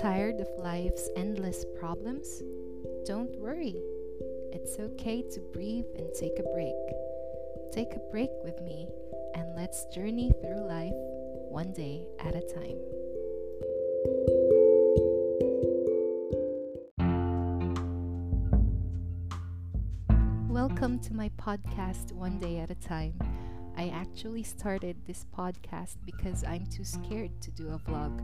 Tired of life's endless problems? Don't worry. It's okay to breathe and take a break. Take a break with me and let's journey through life one day at a time. Welcome to my podcast, One Day at a Time. I actually started this podcast because I'm too scared to do a vlog.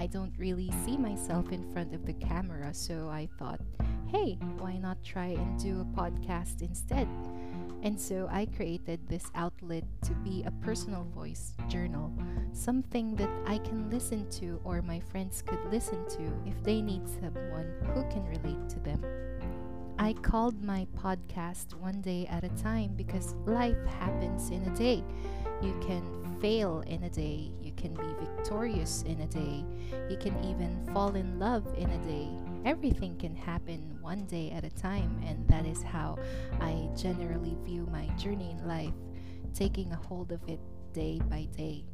I don't really see myself in front of the camera, so I thought, hey, why not try and do a podcast instead? And so I created this outlet to be a personal voice journal, something that I can listen to or my friends could listen to if they need someone who can relate to them. I called my podcast One Day at a Time because life happens in a day. You can fail in a day, you can be victorious in a day, you can even fall in love in a day. Everything can happen one day at a time, and that is how I generally view my journey in life, taking a hold of it day by day.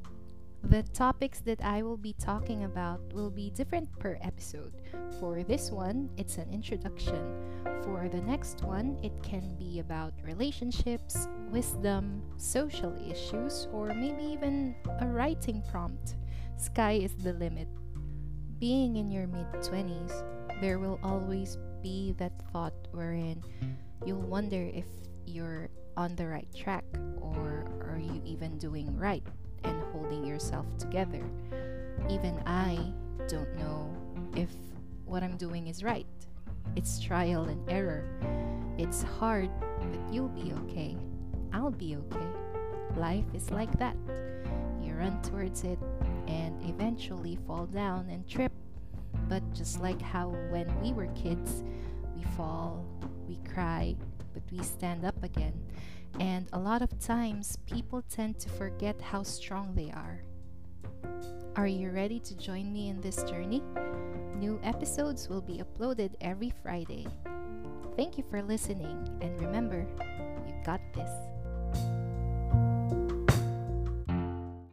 The topics that I will be talking about will be different per episode. For this one, it's an introduction. For the next one, it can be about relationships, wisdom, social issues, or maybe even a writing prompt. Sky is the limit. Being in your mid 20s, there will always be that thought wherein you'll wonder if you're on the right track or are you even doing right and holding yourself together. Even I don't know if what I'm doing is right. It's trial and error. It's hard, but you'll be okay. I'll be okay. Life is like that. You run towards it and eventually fall down and trip. But just like how when we were kids, we fall, we cry, but we stand up again. And a lot of times, people tend to forget how strong they are. Are you ready to join me in this journey? New episodes will be uploaded every Friday. Thank you for listening, and remember, you got this.